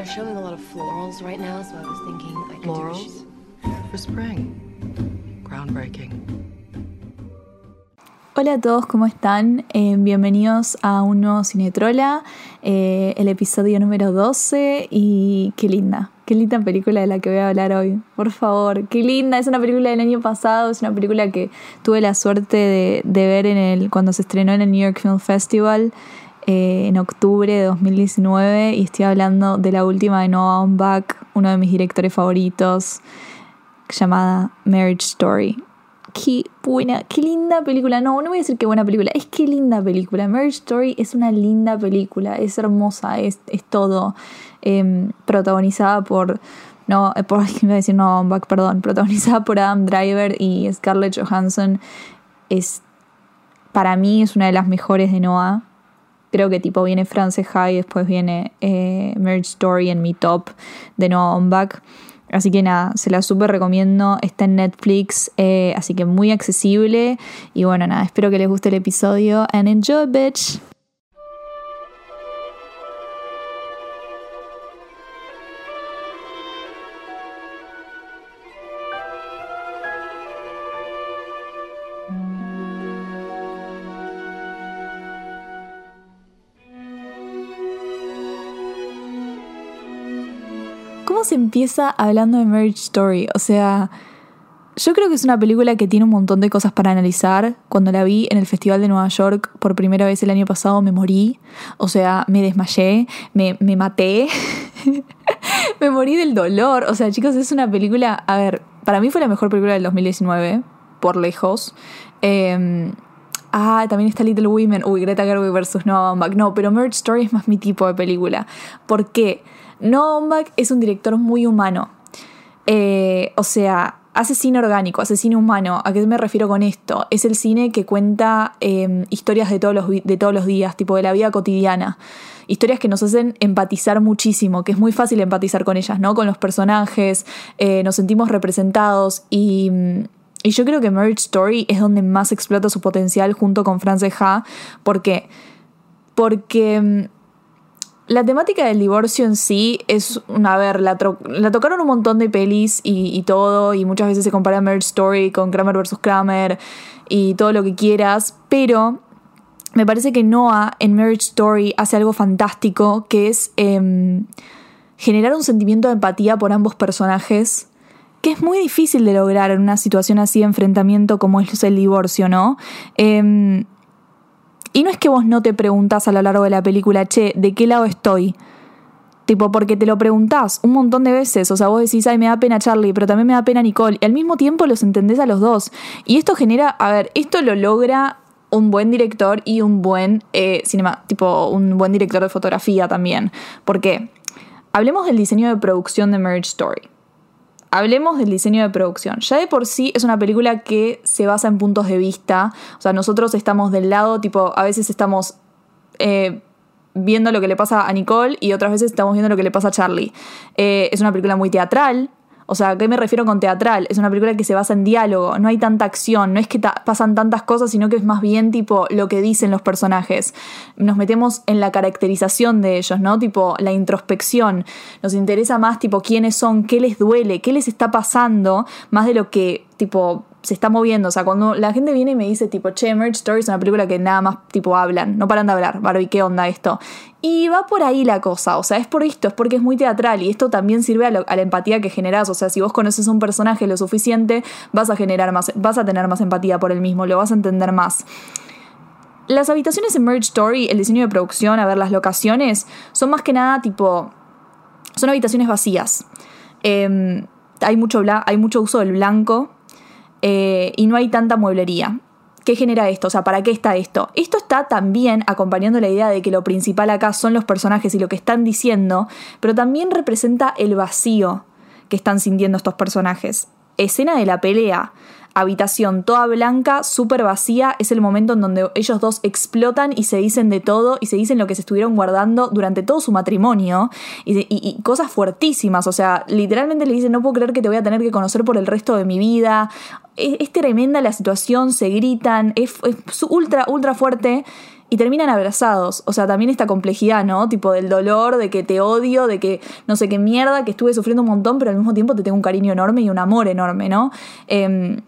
They're showing a lot of florals right now, so I was thinking I could Florals? For spring. Groundbreaking. Hola a todos, ¿cómo están? Eh, bienvenidos a un nuevo Cinetrola, eh, el episodio número 12 y qué linda, qué linda película de la que voy a hablar hoy. Por favor, qué linda, es una película del año pasado, es una película que tuve la suerte de, de ver en el, cuando se estrenó en el New York Film Festival eh, en octubre de 2019 y estoy hablando de la última de Noah Baumbach, uno de mis directores favoritos, llamada Marriage Story. Qué buena, qué linda película. No, no voy a decir qué buena película, es qué linda película. Marriage Story es una linda película, es hermosa, es, es todo. Em, protagonizada por. No, eh, por, decir no, Baumbach, perdón. Protagonizada por Adam Driver y Scarlett Johansson. Es. Para mí es una de las mejores de Noah. Creo que tipo viene France High, después viene eh, Marriage Story en mi top de Noah Baumbach. Así que nada, se la súper recomiendo. Está en Netflix, eh, así que muy accesible. Y bueno, nada, espero que les guste el episodio. And enjoy, bitch. ¿Cómo se empieza hablando de Marriage Story? O sea, yo creo que es una película que tiene un montón de cosas para analizar. Cuando la vi en el Festival de Nueva York por primera vez el año pasado me morí. O sea, me desmayé, me, me maté. me morí del dolor. O sea, chicos, es una película... A ver, para mí fue la mejor película del 2019, por lejos. Eh, Ah, también está Little Women. Uy, Greta Gerwig versus Noah Baumbach. No, pero Marriage Story es más mi tipo de película. ¿Por qué? Noah Baumbach es un director muy humano. Eh, o sea, hace cine orgánico, hace cine humano. ¿A qué me refiero con esto? Es el cine que cuenta eh, historias de todos, los, de todos los días, tipo de la vida cotidiana. Historias que nos hacen empatizar muchísimo, que es muy fácil empatizar con ellas, ¿no? Con los personajes, eh, nos sentimos representados y y yo creo que Marriage Story es donde más explota su potencial junto con France Ha. ¿Por qué? Porque mm, la temática del divorcio en sí es, a ver, la, la tocaron un montón de pelis y, todo, y muchas veces se compara Marriage Story con Kramer vs. Kramer y todo lo que quieras, pero me parece que Noah en Marriage Story hace algo fantástico, que es eh, generar un sentimiento de empatía por ambos personajes que es muy difícil de lograr en una situación así de enfrentamiento como es el divorcio, ¿no? Eh, y no es que vos no te preguntás a lo largo de la película, che, ¿de qué lado estoy? Tipo, porque te lo preguntás un montón de veces. O sea, vos decís, ay, me da pena Charlie, pero también me da pena Nicole. Y al mismo tiempo los entendés a los dos. Y esto genera, a ver, esto lo logra un buen director y un buen eh, cinema, tipo, un buen director de fotografía también. ¿Por qué? Hablemos del diseño de producción de Marriage Story. Hablemos del diseño de producción. Ya de por sí es una película que se basa en puntos de vista. O sea, nosotros estamos del lado, tipo, a veces estamos eh, viendo lo que le pasa a Nicole y otras veces estamos viendo lo que le pasa a Charlie. Eh, es una película muy teatral. O sea, ¿a qué me refiero con teatral? Es una película que se basa en diálogo, no hay tanta acción, no es que pasan tantas cosas, sino que es más bien tipo lo que dicen los personajes. Nos metemos en la caracterización de ellos, ¿no? Tipo la introspección. Nos interesa más tipo quiénes son, qué les duele, qué les está pasando, más de lo que tipo se está moviendo. O sea, cuando la gente viene y me dice, tipo, che, Merge Story es una película que nada más, tipo, hablan, no paran de hablar, Barbie, ¿qué onda esto? Y va por ahí la cosa, o sea, es por esto, es porque es muy teatral y esto también sirve a, la empatía que generás. O sea, si vos conoces un personaje lo suficiente, vas a generar más, vas a tener más empatía por el mismo, lo vas a entender más. Las habitaciones en Merge Story, el diseño de producción, a ver, las locaciones, son más que nada tipo. Son habitaciones vacías. Eh, hay, mucho hay mucho uso del blanco, eh, y no hay tanta mueblería. ¿Qué genera esto? O sea, ¿para qué está esto? Esto está también acompañando la idea de que lo principal acá son los personajes y lo que están diciendo, pero también representa el vacío que están sintiendo estos personajes. Escena de la pelea habitación toda blanca, súper vacía, es el momento en donde ellos dos explotan y se dicen de todo y se dicen lo que se estuvieron guardando durante todo su matrimonio y, cosas fuertísimas, o sea, literalmente le dicen no puedo creer que te voy a tener que conocer por el resto de mi vida, es, tremenda la situación, se gritan, es, es ultra, ultra fuerte y terminan abrazados. O sea, también esta complejidad, ¿no? Tipo del dolor, de que te odio, de que no sé qué mierda, que estuve sufriendo un montón, pero al mismo tiempo te tengo un cariño enorme y un amor enorme, ¿no? Em,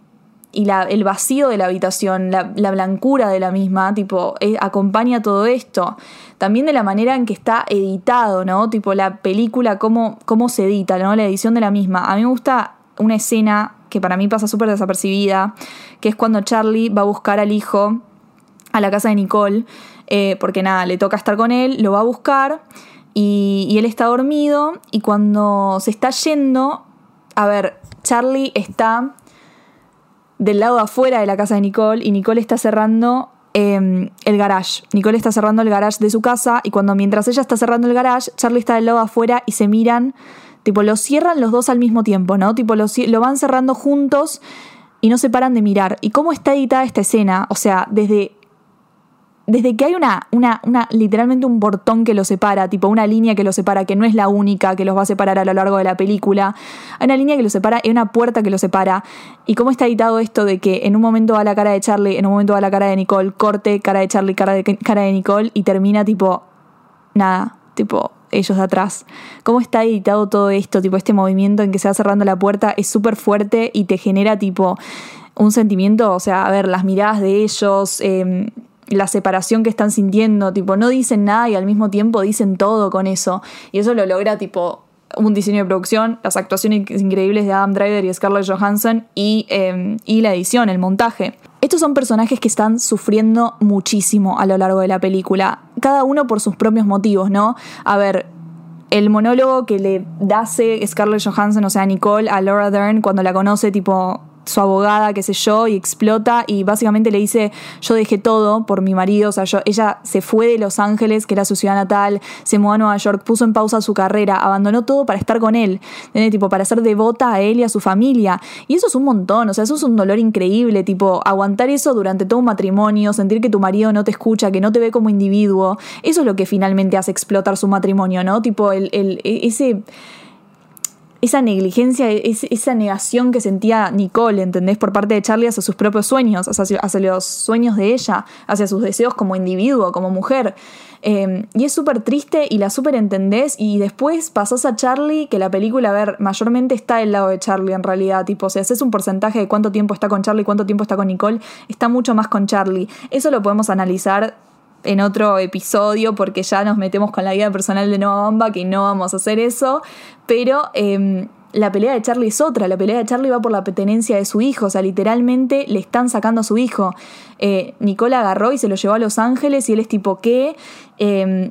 y el vacío de la habitación, la, blancura de la misma, tipo, eh, acompaña todo esto. También de la manera en que está editado, ¿no? Tipo, la película, cómo, cómo se edita, ¿no? La edición de la misma. A mí me gusta una escena que para mí pasa súper desapercibida, que es cuando Charlie va a buscar al hijo a la casa de Nicole, eh, porque nada, le toca estar con él, lo va a buscar y, él está dormido y cuando se está yendo, a ver, Charlie está del lado afuera de la casa de Nicole y Nicole está cerrando em, el garage. Nicole está cerrando el garage de su casa y cuando mientras ella está cerrando el garage, Charlie está del lado afuera y se miran, tipo, lo cierran los dos al mismo tiempo, ¿no? Tipo, lo, lo van cerrando juntos y no se paran de mirar. ¿Y cómo está editada esta escena? O sea, desde desde que hay una, una, una, literalmente un portón que los separa, tipo una línea que los separa, que no es la única que los va a separar a lo largo de la película, hay una línea que los separa, hay una puerta que los separa. ¿Y cómo está editado esto de que en un momento va la cara de Charlie, en un momento va la cara de Nicole, corte, cara de Charlie, cara de, cara de Nicole, y termina tipo, nada, tipo, ellos de atrás. ¿Cómo está editado todo esto? Tipo, este movimiento en que se va cerrando la puerta es súper fuerte y te genera tipo un sentimiento, o sea, a ver, las miradas de ellos, eh, la separación que están sintiendo, tipo, no dicen nada y al mismo tiempo dicen todo con eso. Y eso lo logra, tipo, un diseño de producción, las actuaciones increíbles de Adam Driver y Scarlett Johansson y, em, y la edición, el montaje. Estos son personajes que están sufriendo muchísimo a lo largo de la película, cada uno por sus propios motivos, ¿no? A ver, el monólogo que le hace Scarlett Johansson, o sea, Nicole, a Laura Dern cuando la conoce, tipo, su abogada, qué sé yo, y explota y básicamente le dice, yo dejé todo por mi marido, o sea, yo, ella se fue de Los Ángeles, que era su ciudad natal, se mudó a Nueva York, puso en pausa su carrera, abandonó todo para estar con él, tipo, para ser devota a él y a su familia. Y eso es un montón, o sea, eso es un dolor increíble, tipo, aguantar eso durante todo un matrimonio, sentir que tu marido no te escucha, que no te ve como individuo, eso es lo que finalmente hace explotar su matrimonio, ¿no? Tipo, el, el ese esa negligencia, esa negación que sentía Nicole, ¿entendés? Por parte de Charlie hacia sus propios sueños, hacia, los sueños de ella, hacia sus deseos como individuo, como mujer. Em, y es súper triste y la súper entendés y después pasás a Charlie, que la película, a ver, mayormente está del lado de Charlie en realidad, tipo, si haces un porcentaje de cuánto tiempo está con Charlie, cuánto tiempo está con Nicole, está mucho más con Charlie. Eso lo podemos analizar en otro episodio porque ya nos metemos con la vida personal de Noah Bomba, que no vamos a hacer eso, pero em, la pelea de Charlie es otra, la pelea de Charlie va por la pertenencia de su hijo, o sea, literalmente le están sacando a su hijo. Eh, Nicole agarró y se lo llevó a Los Ángeles y él es tipo, ¿qué? Em,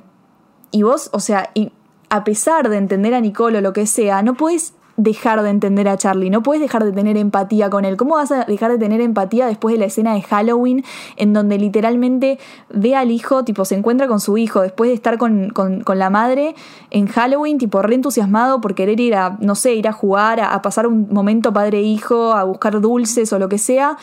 y vos, o sea, y a pesar de entender a Nicole o lo que sea, no puedes dejar de entender a Charlie, no puedes dejar de tener empatía con él. ¿Cómo vas a dejar de tener empatía después de la escena de Halloween en donde literalmente ve al hijo, tipo se encuentra con su hijo después de estar con, la madre en Halloween, tipo re entusiasmado por querer ir a, no sé, ir a jugar, a, pasar un momento padre-hijo, a buscar dulces o lo que sea?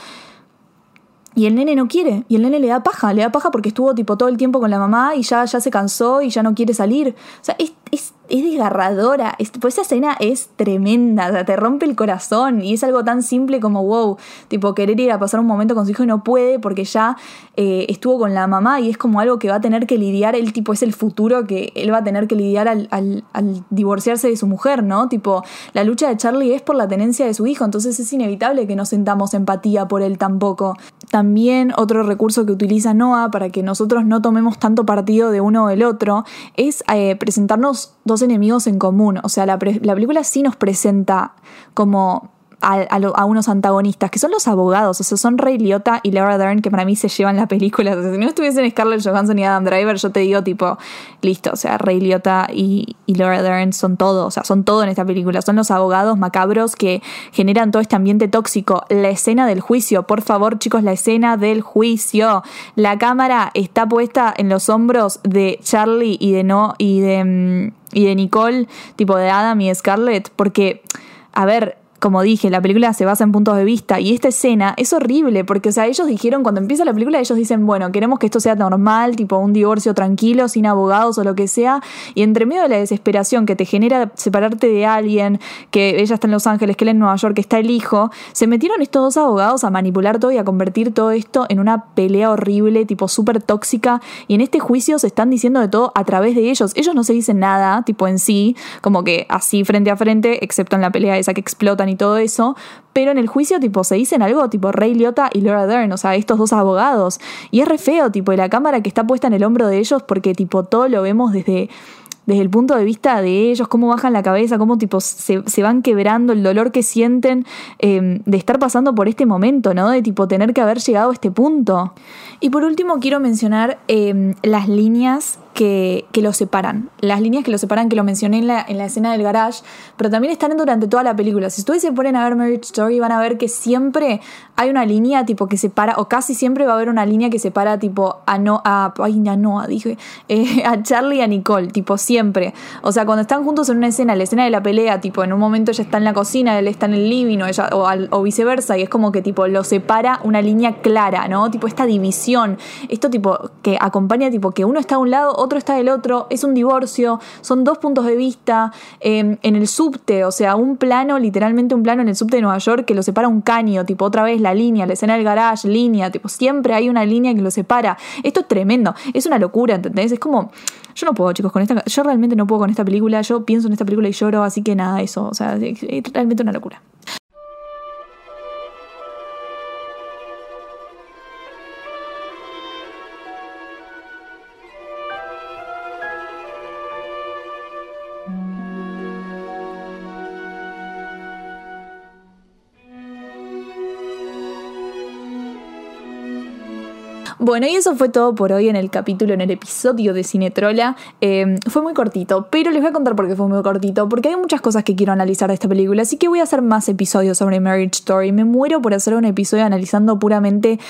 Y el nene no quiere, y el nene le da paja, le da paja porque estuvo tipo todo el tiempo con la mamá y ya, ya se cansó y ya no quiere salir. O sea, es es desgarradora. pues esa escena es tremenda, o sea, te rompe el corazón y es algo tan simple como, wow, tipo querer ir a pasar un momento con su hijo y no puede porque ya eh, estuvo con la mamá y es como algo que va a tener que lidiar, el tipo es el futuro que él va a tener que lidiar al, al, divorciarse de su mujer, ¿no? Tipo, la lucha de Charlie es por la tenencia de su hijo, entonces es inevitable que no sentamos empatía por él tampoco. También otro recurso que utiliza Noah para que nosotros no tomemos tanto partido de uno o del otro es eh, presentarnos dos enemigos en común. O sea, la, la película sí nos presenta como a, unos antagonistas, que son los abogados, o sea, son Ray Liotta y Laura Dern, que para mí se llevan la película. O sea, si no estuviesen Scarlett Johansson y Adam Driver, yo te digo, tipo, listo, o sea, Ray Liotta y, Laura Dern son todo, o sea, son todo en esta película. Son los abogados macabros que generan todo este ambiente tóxico. La escena del juicio, por favor, chicos, la escena del juicio. La cámara está puesta en los hombros de Charlie y de no, y de, mm, y de Nicole, tipo de Adam y Scarlett, porque, a ver, como dije, la película se basa en puntos de vista y esta escena es horrible porque, o sea, ellos dijeron, cuando empieza la película, ellos dicen, bueno, queremos que esto sea normal, tipo un divorcio tranquilo, sin abogados o lo que sea, y entre medio de la desesperación que te genera separarte de alguien, que ella está en Los Ángeles, que él en Nueva York, que está el hijo, se metieron estos dos abogados a manipular todo y a convertir todo esto en una pelea horrible, tipo súper tóxica, y en este juicio se están diciendo de todo a través de ellos. Ellos no se dicen nada, tipo en sí, como que así frente a frente, excepto en la pelea esa que explotan y todo eso, pero en el juicio tipo se dicen algo tipo Ray Liotta y Laura Dern, o sea, estos dos abogados, y es re feo, tipo, la cámara que está puesta en el hombro de ellos porque tipo todo lo vemos desde desde el punto de vista de ellos, cómo bajan la cabeza, cómo tipo se, van quebrando, el dolor que sienten em, de estar pasando por este momento, ¿no? De tipo tener que haber llegado a este punto. Y por último quiero mencionar em, las líneas que, que lo separan. Las líneas que lo separan, que lo mencioné en la, en la escena del garage, pero también están durante toda la película. Si ustedes se ponen a ver Marriage Story, van a ver que siempre hay una línea tipo que separa, o casi siempre va a haber una línea que separa tipo a no, ay, a Noah, dije, eh, a Charlie y a Nicole, tipo siempre. O sea, cuando están juntos en una escena, la escena de la pelea, tipo en un momento ella está en la cocina, él está en el living, o, ella, o, o viceversa, y es como que tipo lo separa una línea clara, ¿no? Tipo esta división, esto tipo que acompaña tipo que uno está a un lado, otro está del otro, es un divorcio, son dos puntos de vista, em, en el subte, o sea, un plano, literalmente un plano en el subte de Nueva York que lo separa un caño, tipo otra vez la línea, la escena del garage, línea, tipo siempre hay una línea que lo separa. Esto es tremendo, es una locura, ¿entendés? Es como, yo no puedo, chicos, con esta, yo realmente no puedo con esta película, yo pienso en esta película y lloro, así que nada, eso, o sea, es realmente una locura. Bueno, y eso fue todo por hoy en el capítulo, en el episodio de Cinetrola. Eh, fue muy cortito, pero les voy a contar por qué fue muy cortito, porque hay muchas cosas que quiero analizar de esta película, así que voy a hacer más episodios sobre Marriage Story. Me muero por hacer un episodio analizando puramente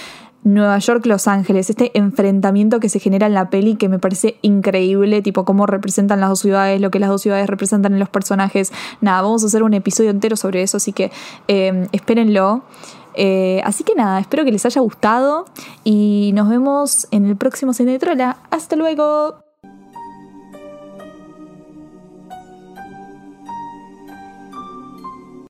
Nueva York, Los Ángeles, este enfrentamiento que se genera en la peli que me parece increíble, tipo cómo representan las dos ciudades, lo que las dos ciudades representan en los personajes. Nada, vamos a hacer un episodio entero sobre eso, así que eh, espérenlo. Eh, así que nada, espero que les haya gustado y nos vemos en el próximo Cine de Trola. Hasta luego.